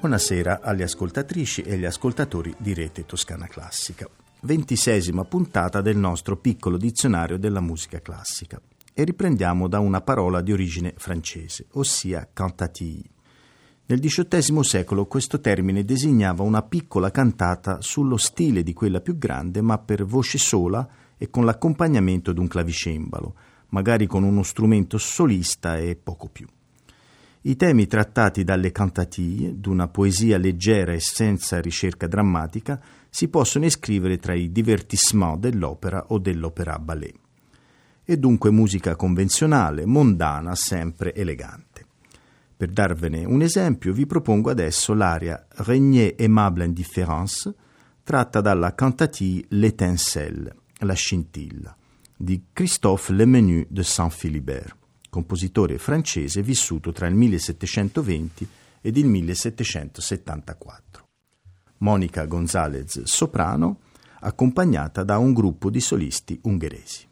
Buonasera alle ascoltatrici e agli ascoltatori di Rete Toscana Classica. Ventisesima puntata del nostro piccolo dizionario della musica classica. E riprendiamo da una parola di origine francese, ossia cantatie. Nel XVIII secolo questo termine designava una piccola cantata sullo stile di quella più grande, ma per voce sola e con l'accompagnamento di un clavicembalo, magari con uno strumento solista e poco più. I temi trattati dalle cantatie, d'una poesia leggera e senza ricerca drammatica, si possono iscrivere tra i divertissement dell'opera o dell'opera ballet. E dunque musica convenzionale, mondana, sempre elegante. Per darvene un esempio, vi propongo adesso l'aria Régnier aimable indifference, tratta dalla cantatie L'étincelle, la scintilla, di Christophe Lemenu de Saint-Philibert compositore francese vissuto tra il 1720 ed il 1774. Monica Gonzalez, soprano, accompagnata da un gruppo di solisti ungheresi.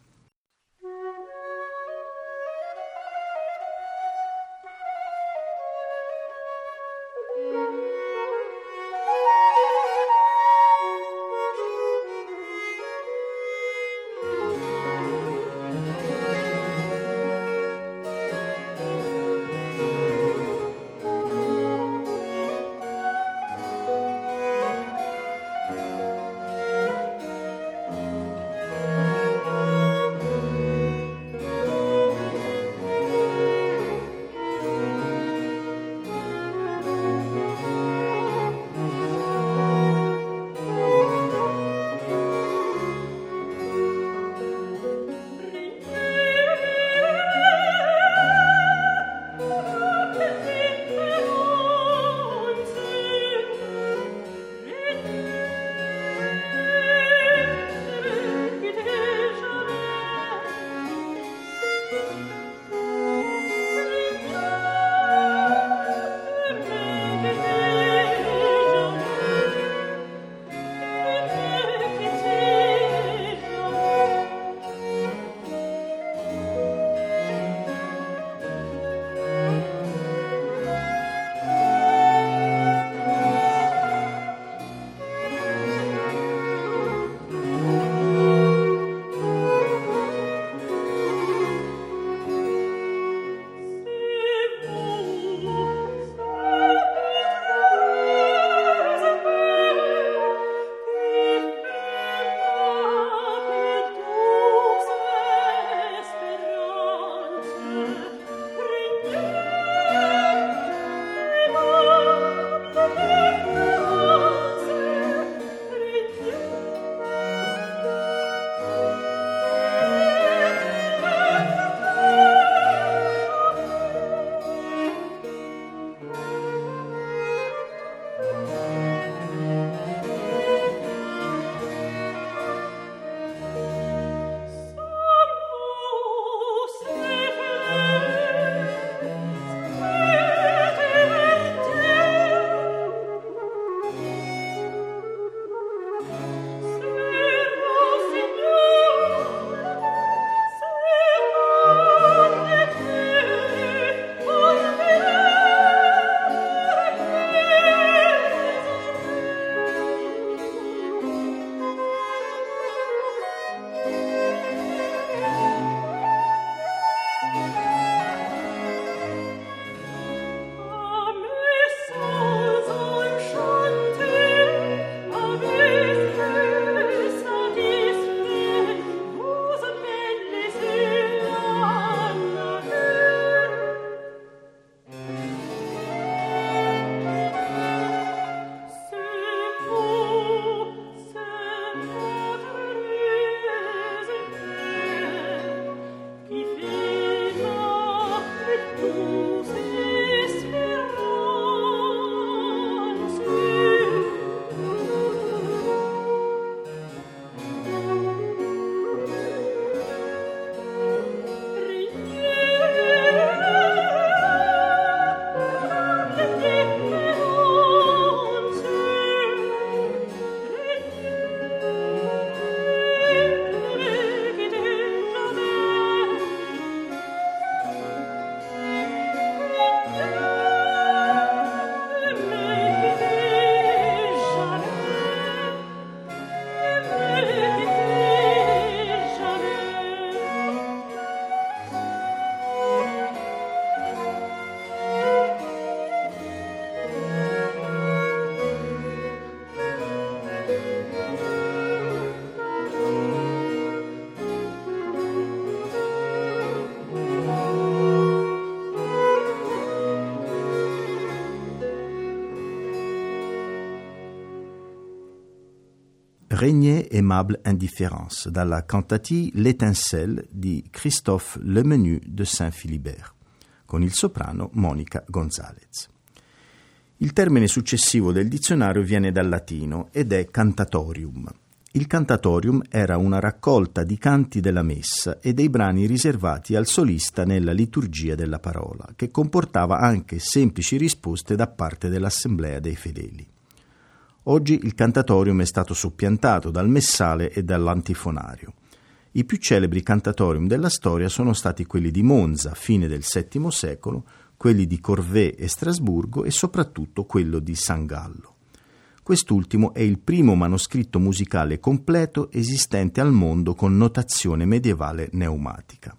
Aimable indifférence dalla cantatie L'étincelle di Christophe Lemenu de Saint-Philibert, con il soprano Monica Gonzalez. Il termine successivo del dizionario viene dal latino ed è cantatorium. Il cantatorium era una raccolta di canti della messa e dei brani riservati al solista nella liturgia della parola, che comportava anche semplici risposte da parte dell'assemblea dei fedeli. Oggi il cantatorium è stato soppiantato dal messale e dall'antifonario. I più celebri cantatorium della storia sono stati quelli di Monza, fine del VII secolo, quelli di Corvée e Strasburgo e soprattutto quello di San Gallo. Quest'ultimo è il primo manoscritto musicale completo esistente al mondo con notazione medievale pneumatica.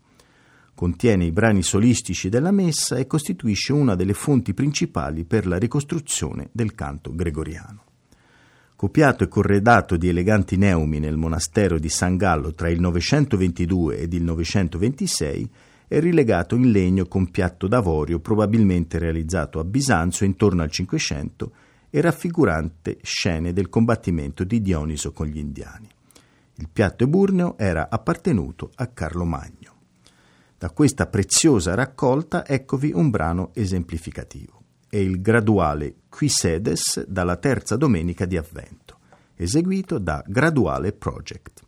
Contiene i brani solistici della messa e costituisce una delle fonti principali per la ricostruzione del canto gregoriano copiato e corredato di eleganti neumi nel monastero di San Gallo tra il 922 ed il 926, è rilegato in legno con piatto d'avorio probabilmente realizzato a Bisanzio intorno al 500 e raffigurante scene del combattimento di Dioniso con gli indiani. Il piatto eburneo era appartenuto a Carlo Magno. Da questa preziosa raccolta eccovi un brano esemplificativo e il graduale Qui Sedes dalla terza domenica di Avvento, eseguito da Graduale Project.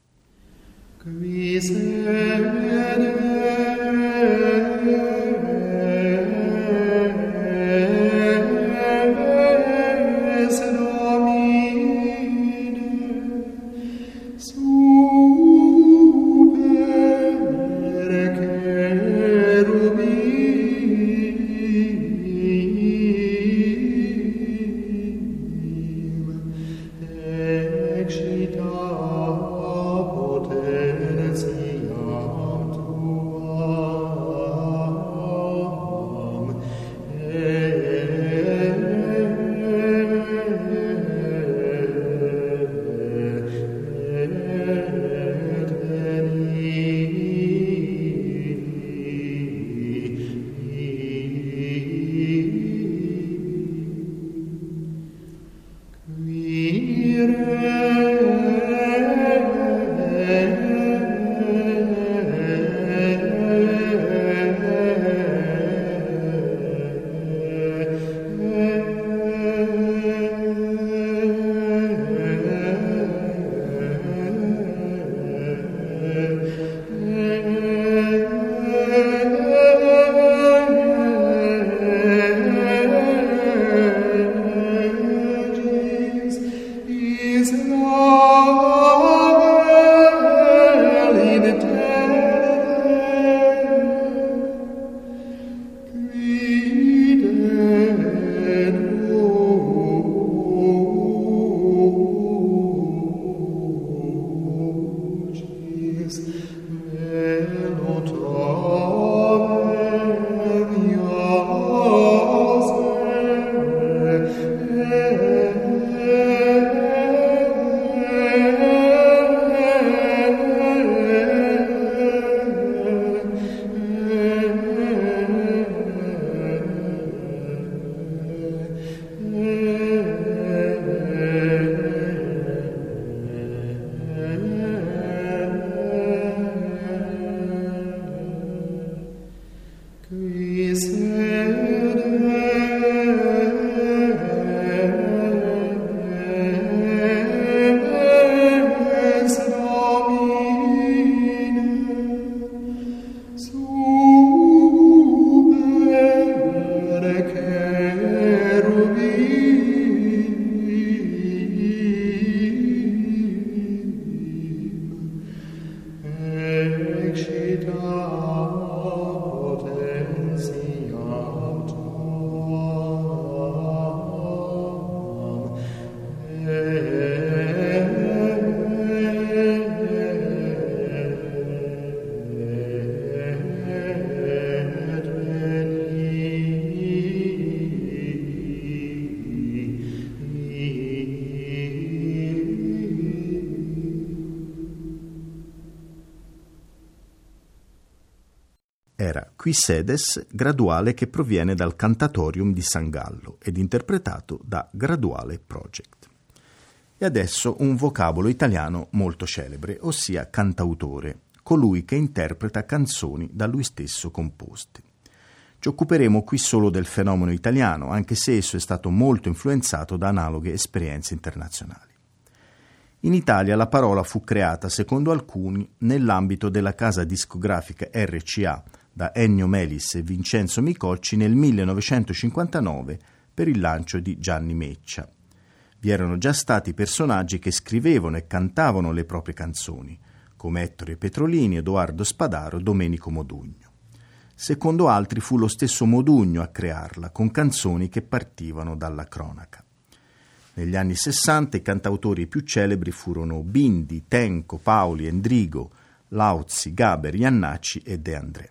Qui sedes qui sedes graduale che proviene dal Cantatorium di San Gallo ed interpretato da Graduale Project. E adesso un vocabolo italiano molto celebre, ossia cantautore, colui che interpreta canzoni da lui stesso composte. Ci occuperemo qui solo del fenomeno italiano, anche se esso è stato molto influenzato da analoghe esperienze internazionali. In Italia la parola fu creata, secondo alcuni, nell'ambito della casa discografica RCA da Ennio Melis e Vincenzo Micocci nel 1959 per il lancio di Gianni Meccia. Vi erano già stati personaggi che scrivevano e cantavano le proprie canzoni, come Ettore Petrolini, Edoardo Spadaro, Domenico Modugno. Secondo altri fu lo stesso Modugno a crearla, con canzoni che partivano dalla cronaca. Negli anni Sessanta i cantautori più celebri furono Bindi, Tenco, Paoli, Endrigo, Lauzzi, Gaber, Iannacci e De André.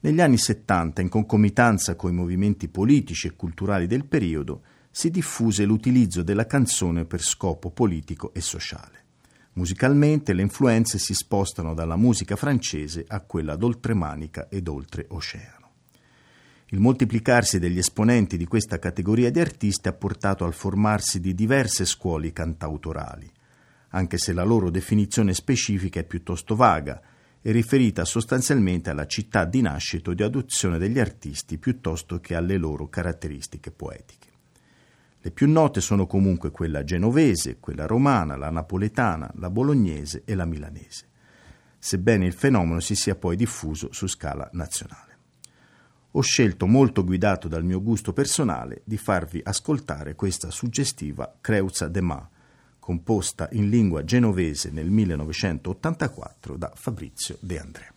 Negli anni 70, in concomitanza con i movimenti politici e culturali del periodo, si diffuse l'utilizzo della canzone per scopo politico e sociale. Musicalmente le influenze si spostano dalla musica francese a quella d'oltremanica ed oltreoceano. Il moltiplicarsi degli esponenti di questa categoria di artisti ha portato al formarsi di diverse scuole cantautorali, anche se la loro definizione specifica è piuttosto vaga e riferita sostanzialmente alla città di nascita o di adozione degli artisti piuttosto che alle loro caratteristiche poetiche. Le più note sono comunque quella genovese, quella romana, la napoletana, la bolognese e la milanese, sebbene il fenomeno si sia poi diffuso su scala nazionale. Ho scelto, molto guidato dal mio gusto personale, di farvi ascoltare questa suggestiva Creuza de Ma, composta in lingua genovese nel 1984 da Fabrizio De André.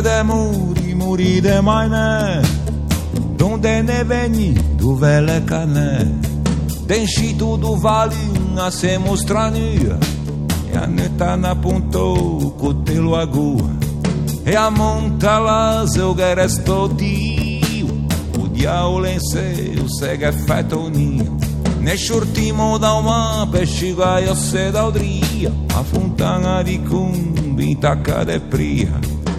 de muri, muri de maine Donde ne veni duvele ca ne Din și tu du a se mostraniu E a neta na puntou cu te luagu. E a monta la zeu gerestotiu O diaul în seu se gefetoniu Nell'ultimo da una pescigaia se da odria, a fontana di cumbi tacca de pria.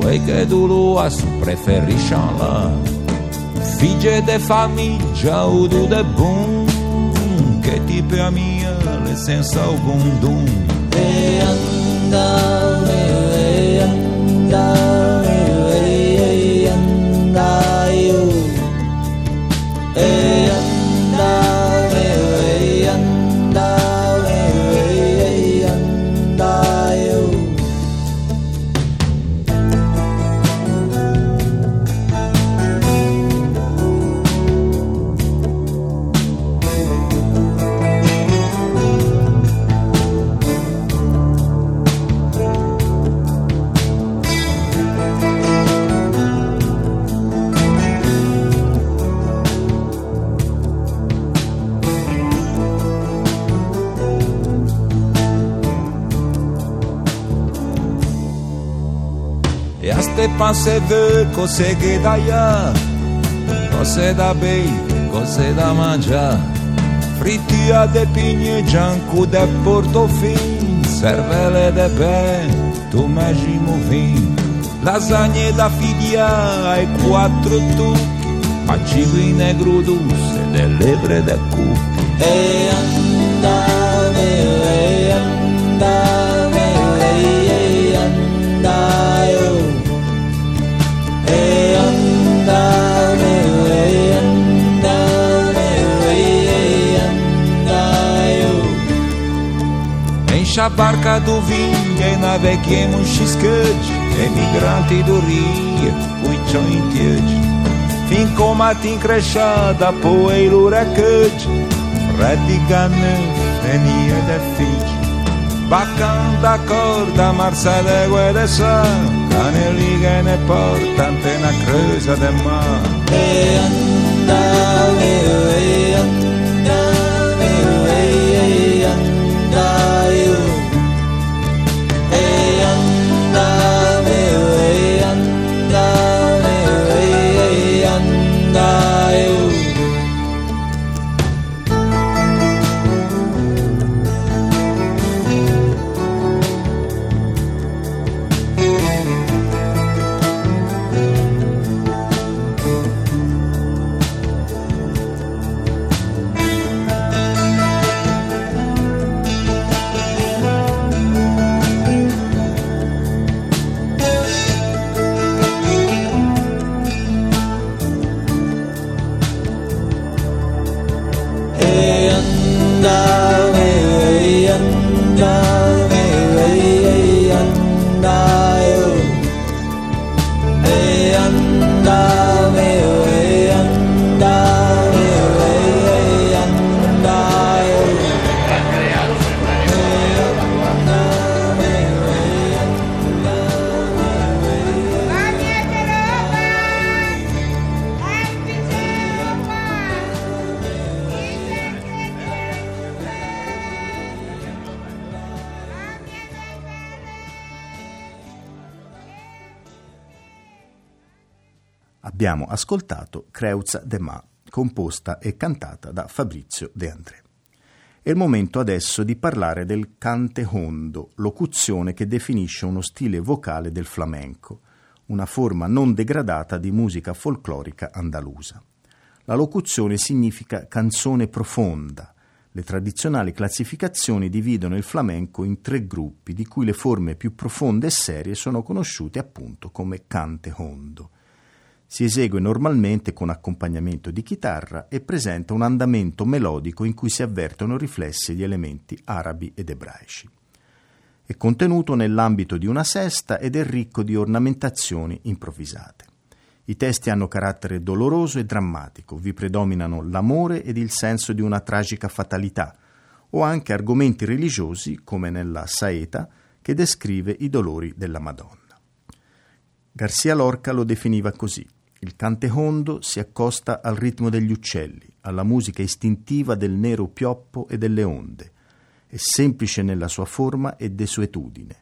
Quei che dulu su preferisciala Figlie de famiglia o du de bun Che tipo a mia le senza o bundum E andau, e andau, este pa da cose ver consegue daiá Você dá bem, você dá da manjar Fritia de pinhe, giancu de portofin Cervele de pé, tu mesmo vim Lasagne da figlia e quattro tucchi Pacigui negro dulce dell'ebre de cu E andare, e andare A barca do vinho e naveguemos xiscante, emigrante do rio, o chão inteiro. a matin crechada, poeirura cante, é redigane, enia de fit. bacana da corda, marça de guedeçã, caneliga é ne porta, antena cruzada de mar. E anda, e anda. Ascoltato Creuza de Ma, composta e cantata da Fabrizio De André. È il momento adesso di parlare del cante hondo, locuzione che definisce uno stile vocale del flamenco, una forma non degradata di musica folclorica andalusa. La locuzione significa canzone profonda. Le tradizionali classificazioni dividono il flamenco in tre gruppi, di cui le forme più profonde e serie sono conosciute appunto come cante hondo. Si esegue normalmente con accompagnamento di chitarra e presenta un andamento melodico in cui si avvertono riflessi di elementi arabi ed ebraici. È contenuto nell'ambito di una sesta ed è ricco di ornamentazioni improvvisate. I testi hanno carattere doloroso e drammatico, vi predominano l'amore ed il senso di una tragica fatalità, o anche argomenti religiosi, come nella Saeta, che descrive i dolori della Madonna. Garcia Lorca lo definiva così. Il cante hondo si accosta al ritmo degli uccelli, alla musica istintiva del nero pioppo e delle onde. È semplice nella sua forma e desuetudine.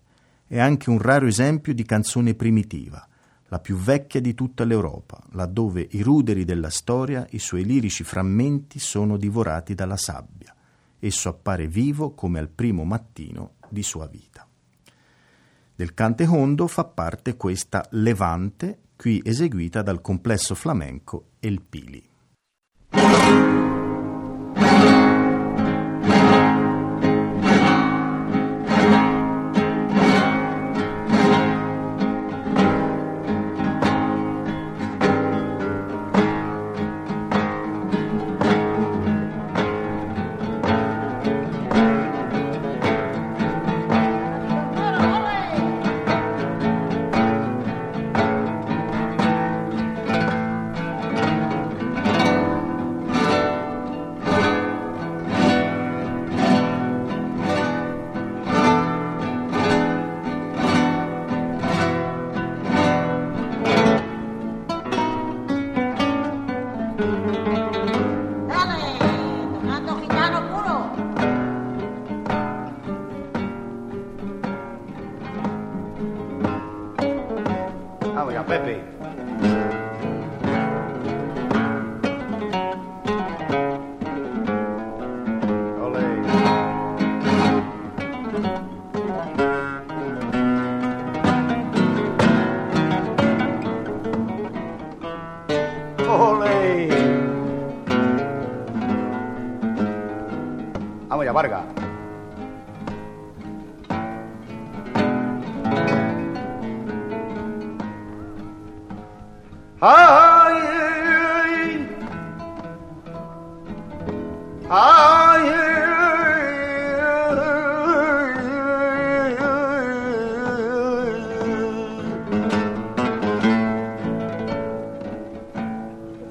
È anche un raro esempio di canzone primitiva, la più vecchia di tutta l'Europa, laddove i ruderi della storia, i suoi lirici frammenti sono divorati dalla sabbia. Esso appare vivo come al primo mattino di sua vita. Del cante hondo fa parte questa Levante, qui eseguita dal complesso flamenco El Pili.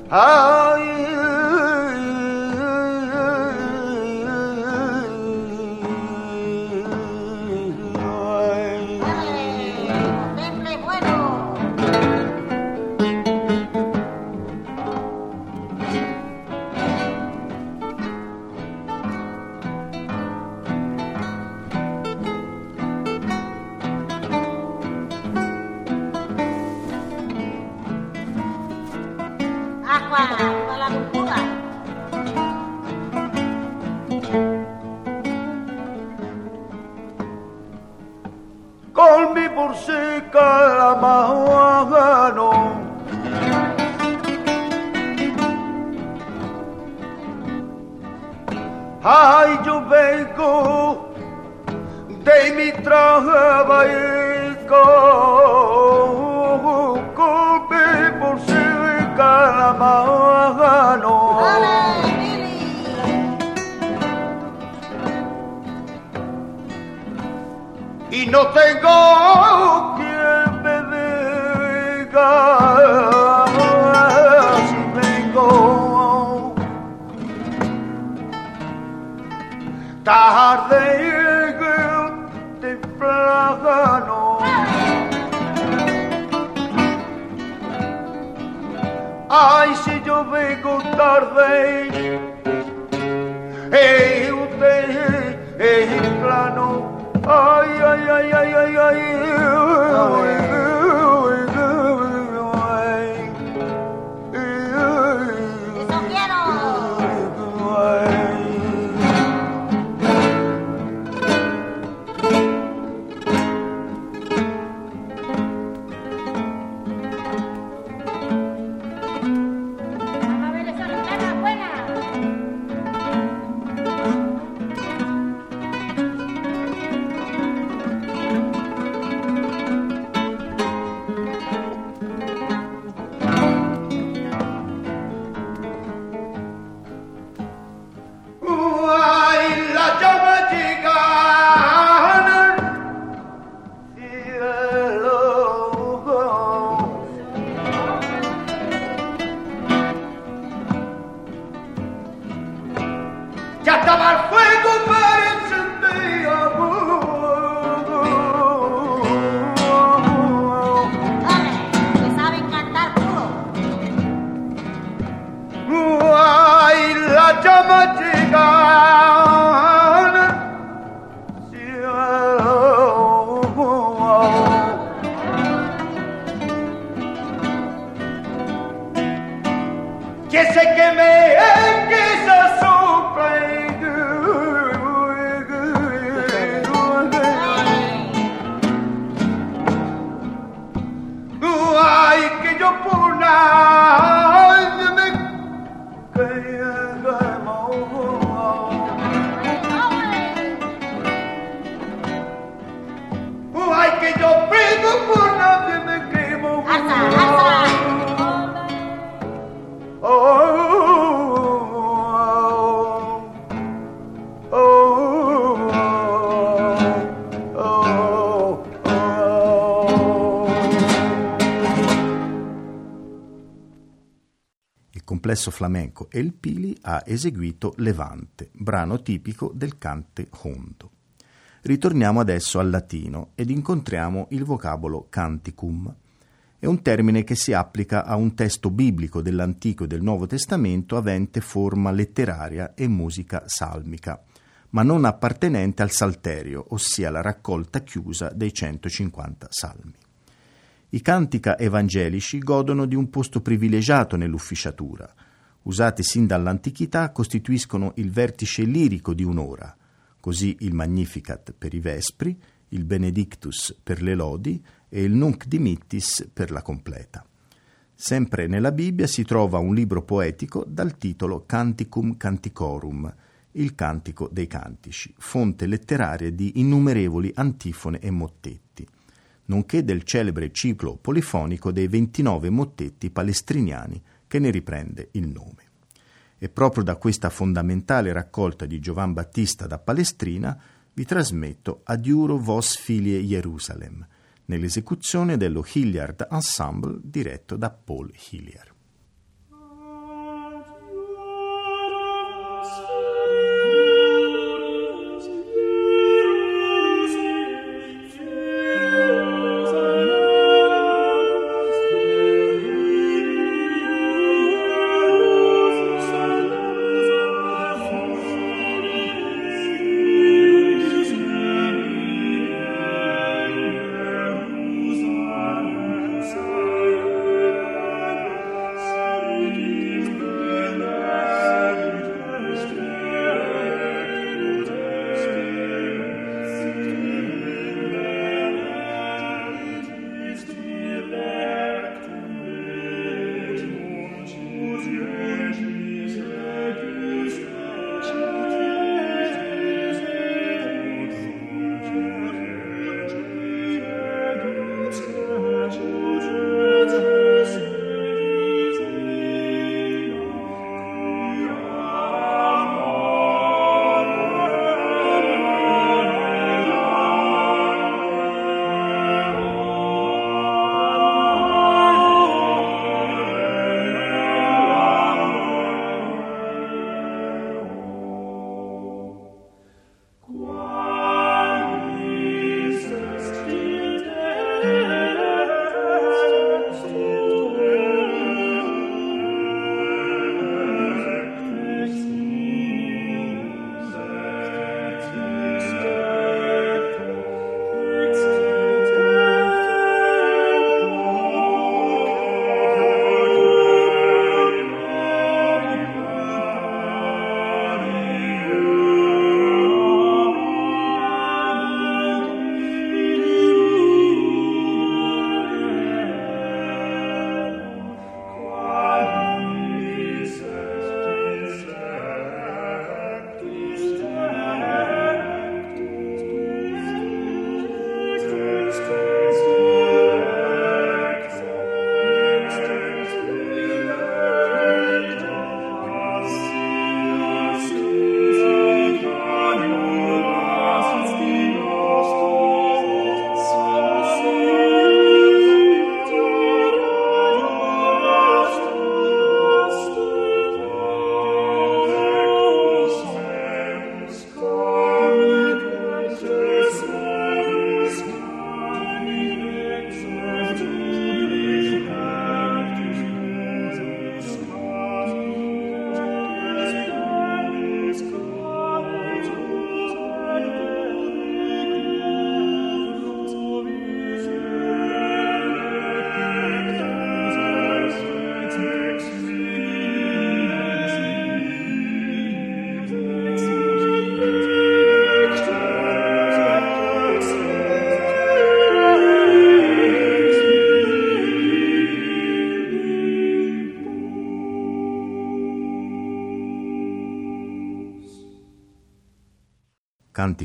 How complesso flamenco El Pili ha eseguito Levante, brano tipico del cante hondo. Ritorniamo adesso al latino ed incontriamo il vocabolo canticum. È un termine che si applica a un testo biblico dell'Antico e del Nuovo Testamento avente forma letteraria e musica salmica, ma non appartenente al salterio, ossia la raccolta chiusa dei 150 salmi. I cantica evangelici godono di un posto privilegiato nell'ufficiatura. Usati sin dall'antichità, costituiscono il vertice lirico di un'ora. Così il Magnificat per i Vespri, il Benedictus per le lodi e il Nunc Dimittis per la completa. Sempre nella Bibbia si trova un libro poetico dal titolo Canticum Canticorum il Cantico dei Cantici, fonte letteraria di innumerevoli antifone e mottetti, nonché del celebre ciclo polifonico dei 29 mottetti palestriniani che ne riprende il nome. E proprio da questa fondamentale raccolta di Giovan Battista da Palestrina vi trasmetto Adiuro vos filie Jerusalem, nell'esecuzione dello Hilliard Ensemble diretto da Paul Hilliard.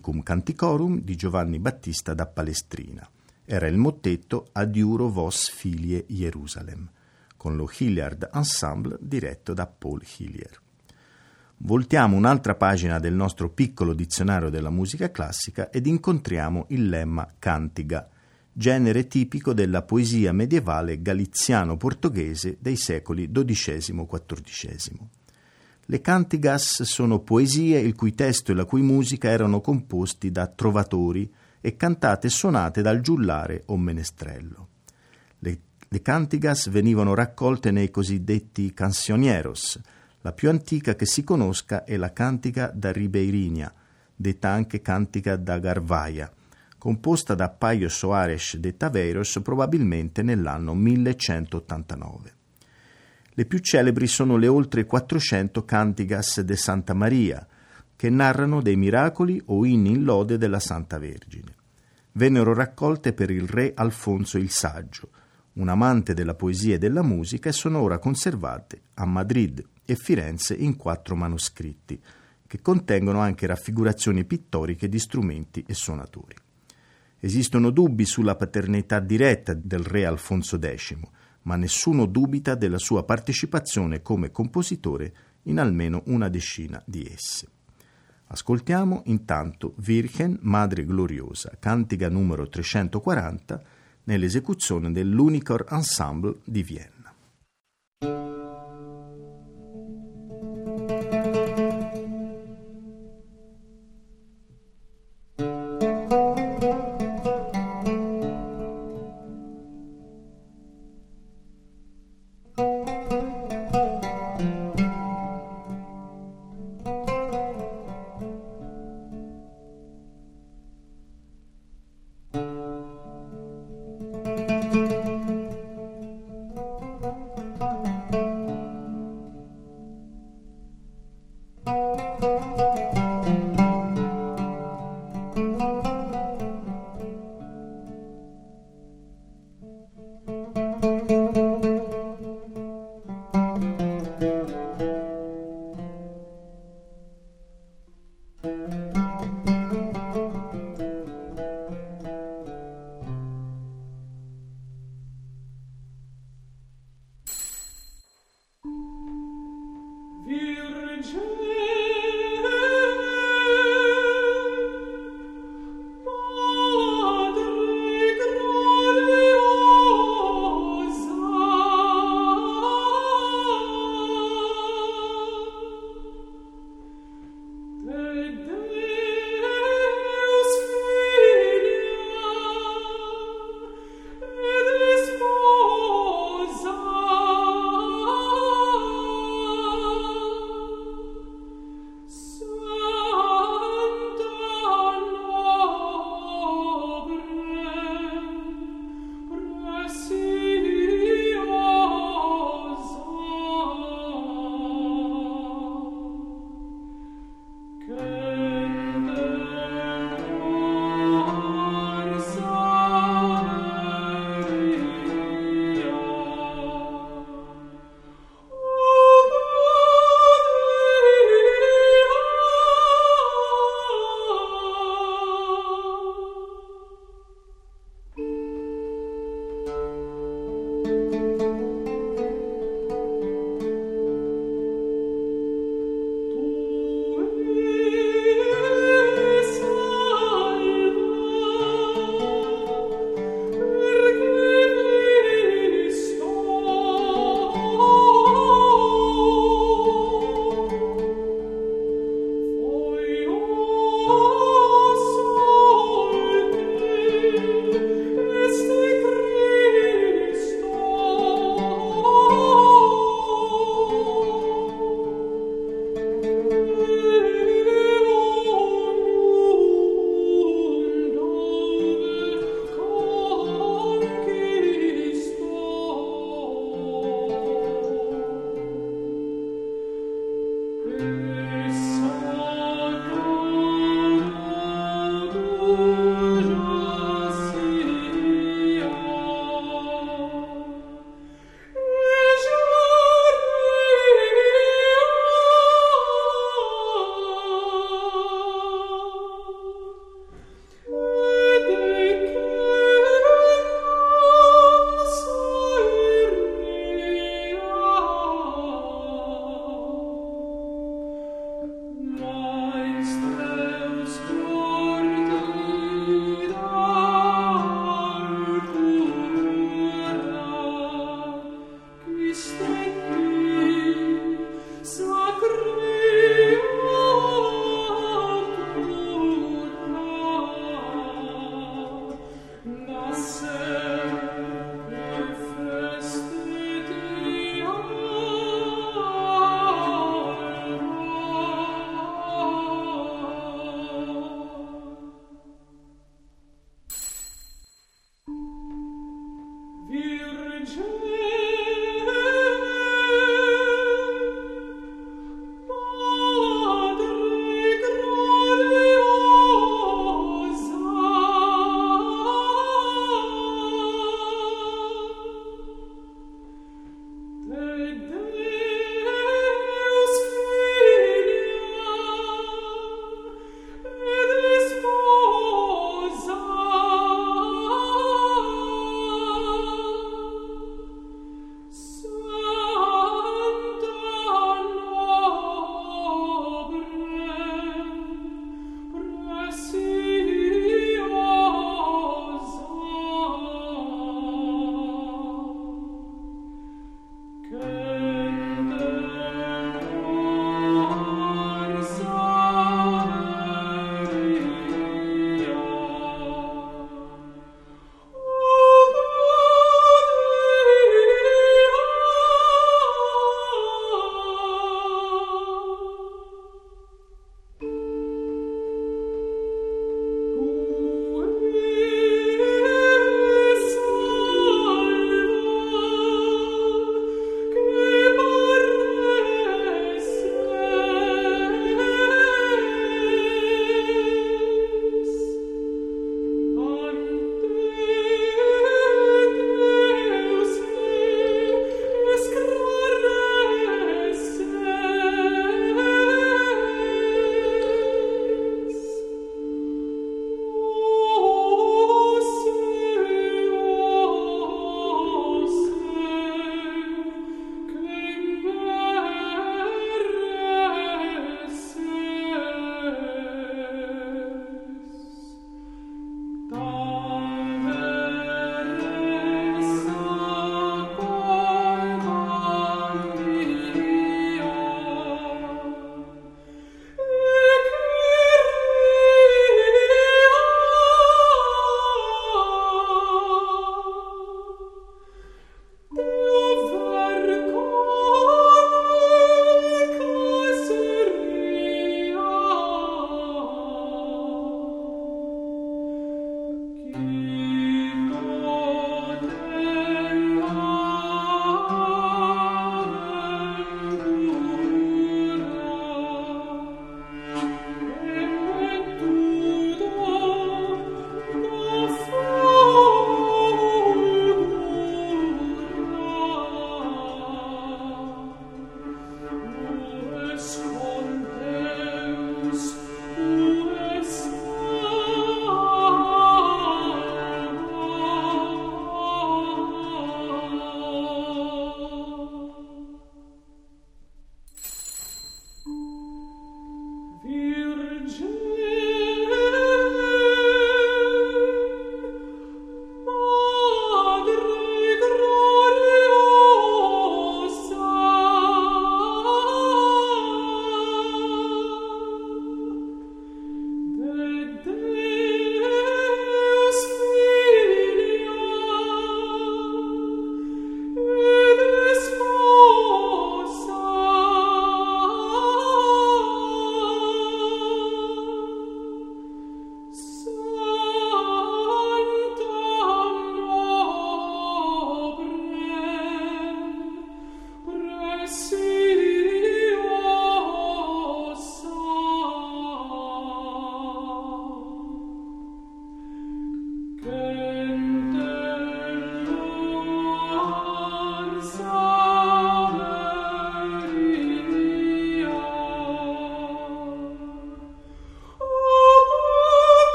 Canticum Canticorum di Giovanni Battista da Palestrina. Era il mottetto Adiuro vos filie Jerusalem, con lo Hilliard Ensemble diretto da Paul Hillier. Voltiamo un'altra pagina del nostro piccolo dizionario della musica classica ed incontriamo il lemma cantiga, genere tipico della poesia medievale galiziano-portoghese dei secoli XII-XIV. Le cantigas sono poesie il cui testo e la cui musica erano composti da trovatori e cantate e suonate dal giullare o menestrello. Le, le cantigas venivano raccolte nei cosiddetti cancioneros. La più antica che si conosca è la Cantica da Ribeirinia, detta anche Cantica da Garvaia, composta da Paio Soares de Taveiros probabilmente nell'anno 1189. Le più celebri sono le oltre 400 Cantigas de Santa Maria, che narrano dei miracoli o inni in lode della Santa Vergine. Vennero raccolte per il re Alfonso il Saggio, un amante della poesia e della musica, e sono ora conservate a Madrid e Firenze in quattro manoscritti, che contengono anche raffigurazioni pittoriche di strumenti e suonatori. Esistono dubbi sulla paternità diretta del re Alfonso X, ma nessuno dubita della sua partecipazione come compositore in almeno una decina di esse. Ascoltiamo intanto Virgen, Madre Gloriosa, cantica numero 340, nell'esecuzione dell'Unicor Ensemble di Vienna.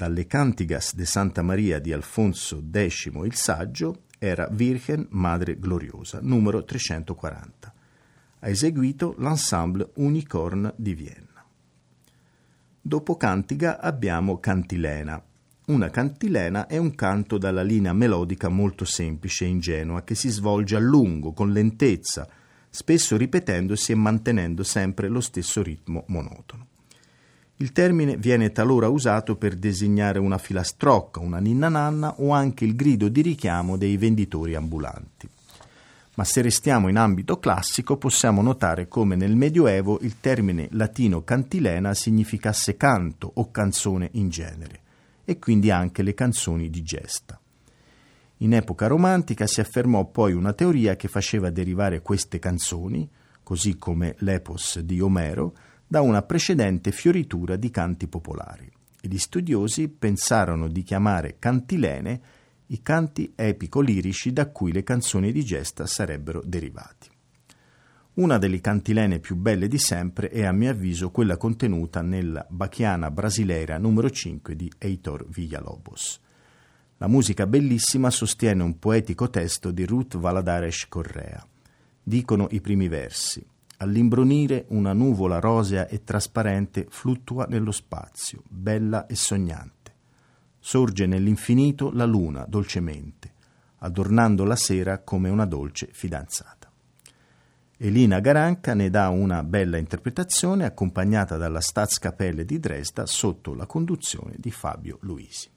Dalle Cantigas de Santa Maria di Alfonso X il Saggio era Virgen Madre Gloriosa, numero 340. Ha eseguito l'ensemble Unicorn di Vienna. Dopo Cantiga abbiamo Cantilena. Una cantilena è un canto dalla linea melodica molto semplice e ingenua che si svolge a lungo, con lentezza, spesso ripetendosi e mantenendo sempre lo stesso ritmo monotono. Il termine viene talora usato per designare una filastrocca, una ninna nanna o anche il grido di richiamo dei venditori ambulanti. Ma se restiamo in ambito classico possiamo notare come nel Medioevo il termine latino cantilena significasse canto o canzone in genere, e quindi anche le canzoni di gesta. In epoca romantica si affermò poi una teoria che faceva derivare queste canzoni, così come l'epos di Omero, da una precedente fioritura di canti popolari e gli studiosi pensarono di chiamare cantilene i canti epico-lirici da cui le canzoni di gesta sarebbero derivati. Una delle cantilene più belle di sempre è a mio avviso quella contenuta nella Bachiana Brasileira numero 5 di Heitor Villalobos. La musica bellissima sostiene un poetico testo di Ruth Valadares Correa. Dicono i primi versi All'imbronire una nuvola rosea e trasparente fluttua nello spazio, bella e sognante. Sorge nell'infinito la luna dolcemente, adornando la sera come una dolce fidanzata. Elina Garanca ne dà una bella interpretazione accompagnata dalla Staatskapelle di Dresda sotto la conduzione di Fabio Luisi.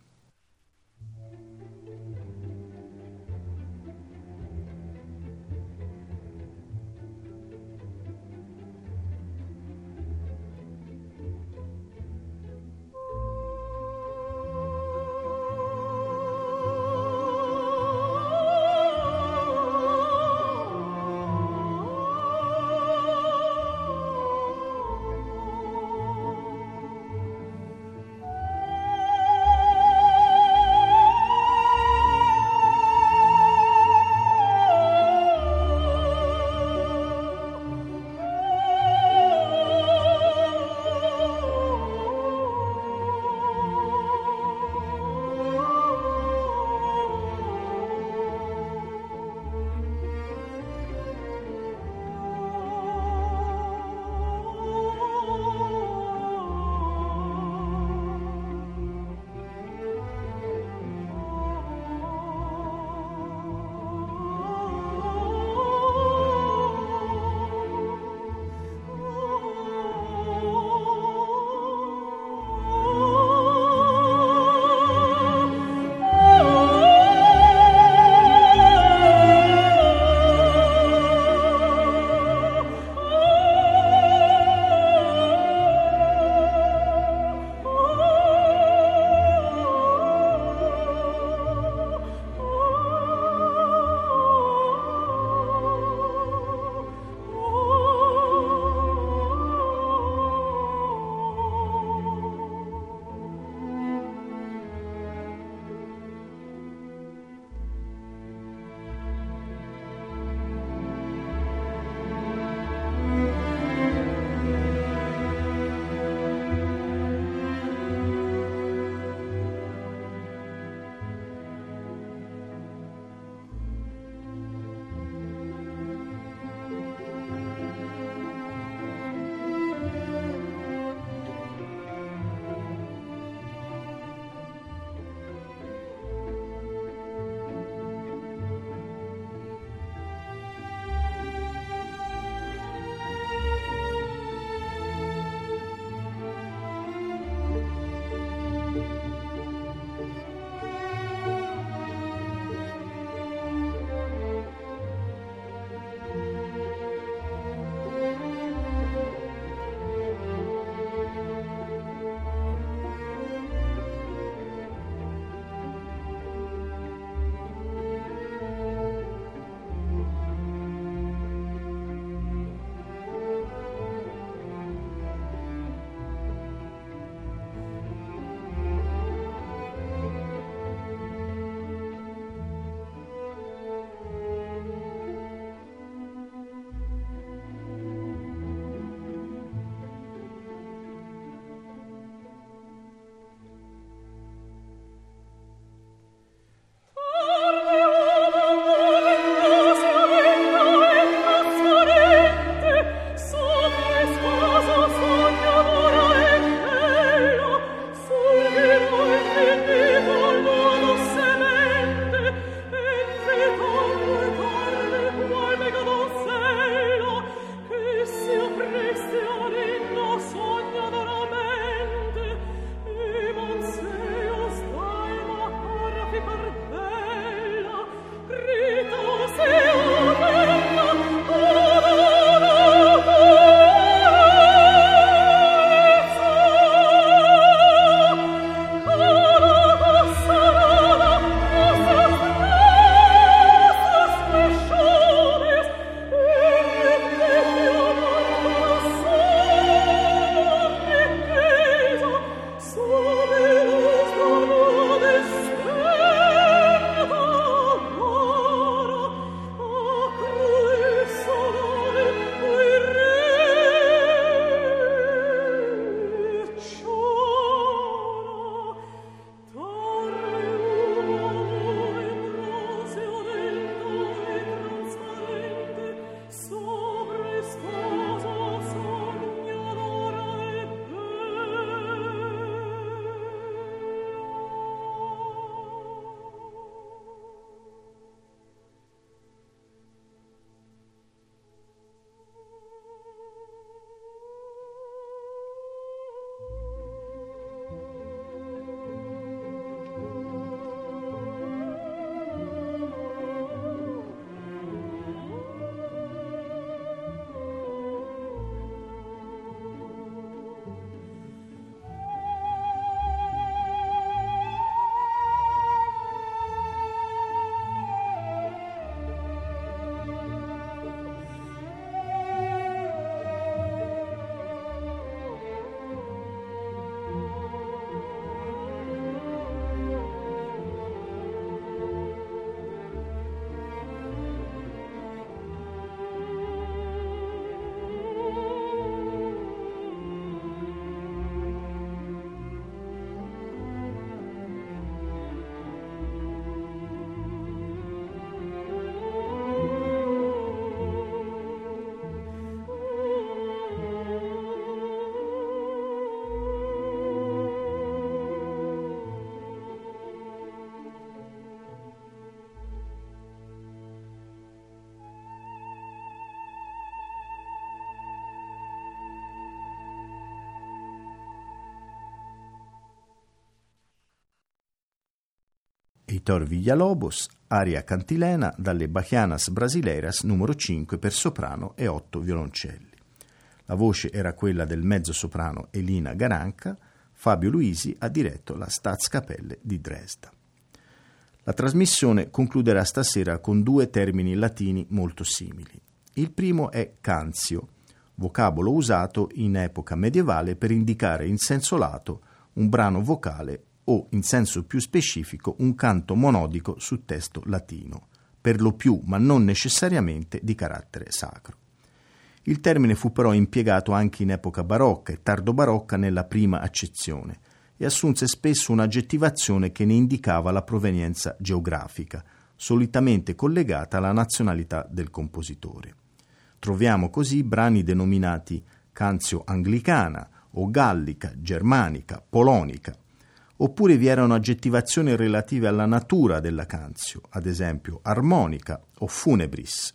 Heitor Villalobos, aria cantilena dalle Bachianas Brasileiras numero 5 per soprano e 8 violoncelli. La voce era quella del mezzosoprano Elina Garanca, Fabio Luisi ha diretto la Staatskapelle di Dresda. La trasmissione concluderà stasera con due termini latini molto simili. Il primo è canzio, vocabolo usato in epoca medievale per indicare in senso lato un brano vocale o, in senso più specifico, un canto monodico su testo latino, per lo più, ma non necessariamente, di carattere sacro. Il termine fu però impiegato anche in epoca barocca e tardo-barocca nella prima accezione e assunse spesso un'aggettivazione che ne indicava la provenienza geografica, solitamente collegata alla nazionalità del compositore. Troviamo così brani denominati canzio anglicana o gallica, germanica, polonica, oppure vi erano aggettivazioni relative alla natura della canzio, ad esempio armonica o funebris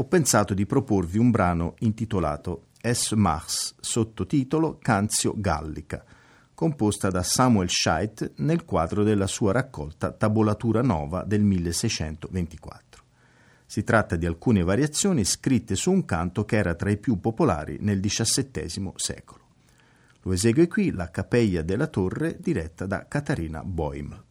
ho pensato di proporvi un brano intitolato Es Mars, sottotitolo Canzio Gallica, composta da Samuel Scheidt nel quadro della sua raccolta Tabolatura Nova del 1624. Si tratta di alcune variazioni scritte su un canto che era tra i più popolari nel XVII secolo. Lo esegue qui la Capella della Torre diretta da Catarina Boim.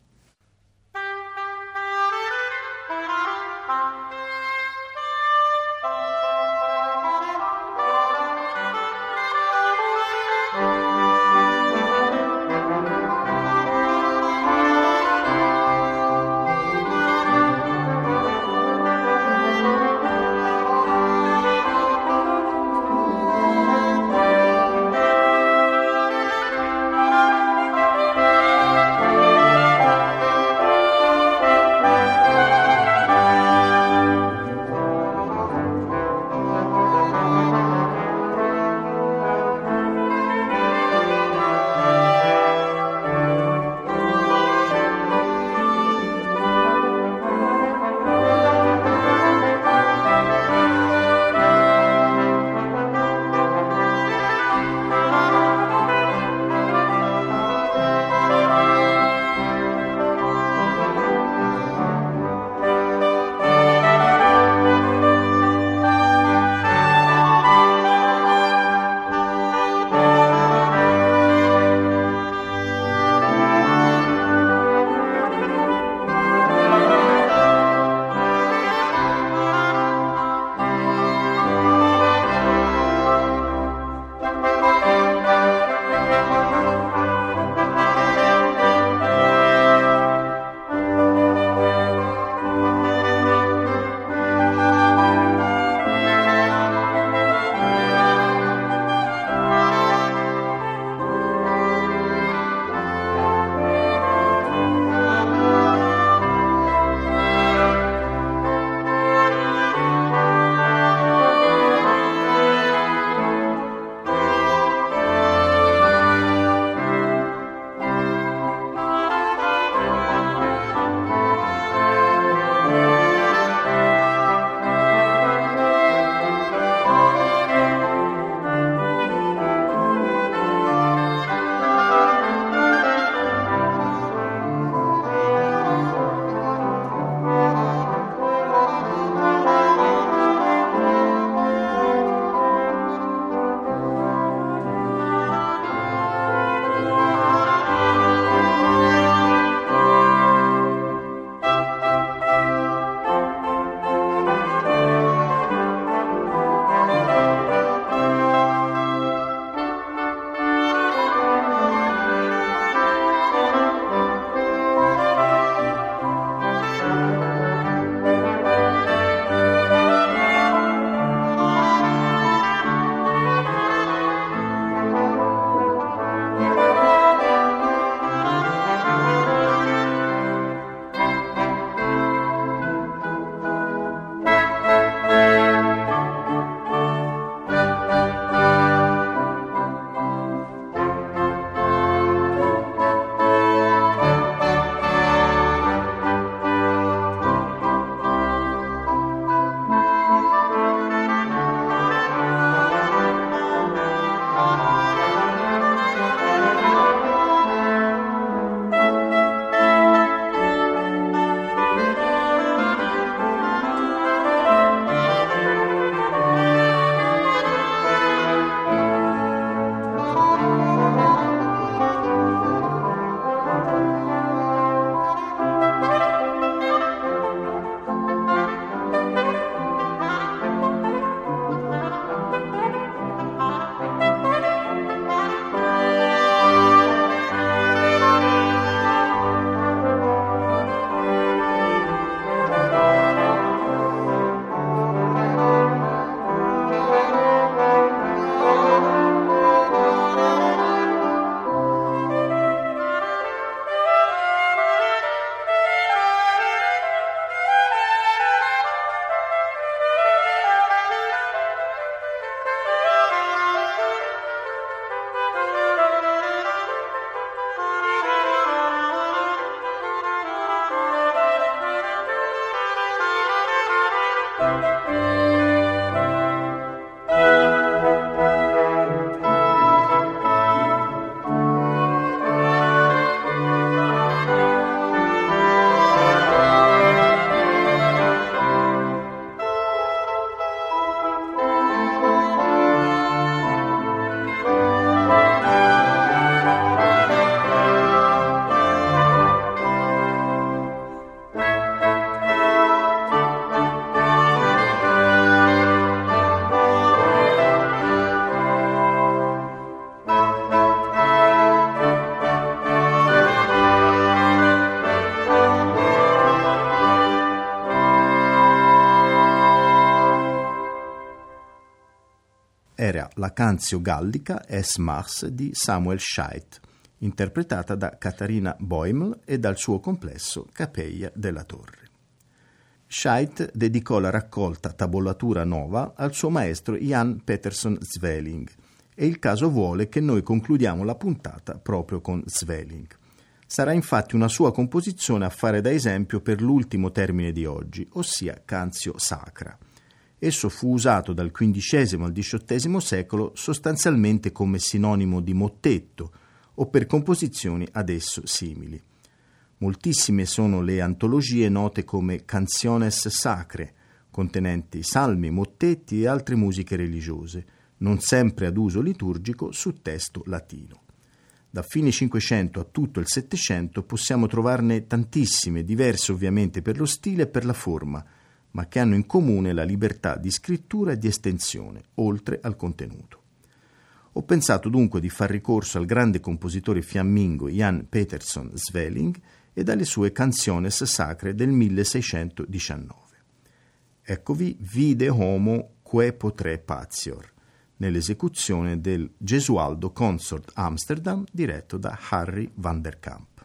La Canzio Gallica Es Mars di Samuel Scheidt, interpretata da Catarina Boimel e dal suo complesso Capella della Torre. Scheidt dedicò la raccolta Tabolatura Nova al suo maestro Jan Peterson Zweling e il caso vuole che noi concludiamo la puntata proprio con Zweling. Sarà infatti una sua composizione a fare da esempio per l'ultimo termine di oggi, ossia Canzio Sacra. Esso fu usato dal XV al XVIII secolo sostanzialmente come sinonimo di mottetto o per composizioni ad esso simili. Moltissime sono le antologie note come Canciones Sacre, contenenti salmi, mottetti e altre musiche religiose, non sempre ad uso liturgico su testo latino. Da fine Cinquecento a tutto il Settecento possiamo trovarne tantissime, diverse ovviamente per lo stile e per la forma, ma che hanno in comune la libertà di scrittura e di estensione, oltre al contenuto. Ho pensato dunque di far ricorso al grande compositore fiammingo Jan Peterson Sveling e dalle sue canciones sacre del 1619. Eccovi Vide Homo Que Potre Pazior, nell'esecuzione del Gesualdo Consort Amsterdam diretto da Harry van der Kamp.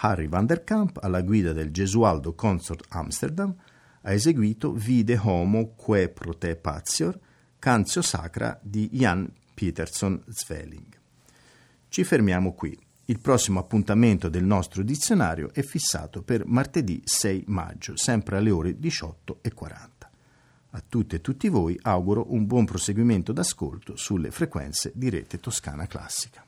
Harry van der Kamp, alla guida del Gesualdo Consort Amsterdam, ha eseguito Vide Homo Que Prote Patior, canzio sacra di Jan Peterson Zweling. Ci fermiamo qui. Il prossimo appuntamento del nostro dizionario è fissato per martedì 6 maggio, sempre alle ore 18.40. A tutte e tutti voi auguro un buon proseguimento d'ascolto sulle frequenze di rete toscana classica.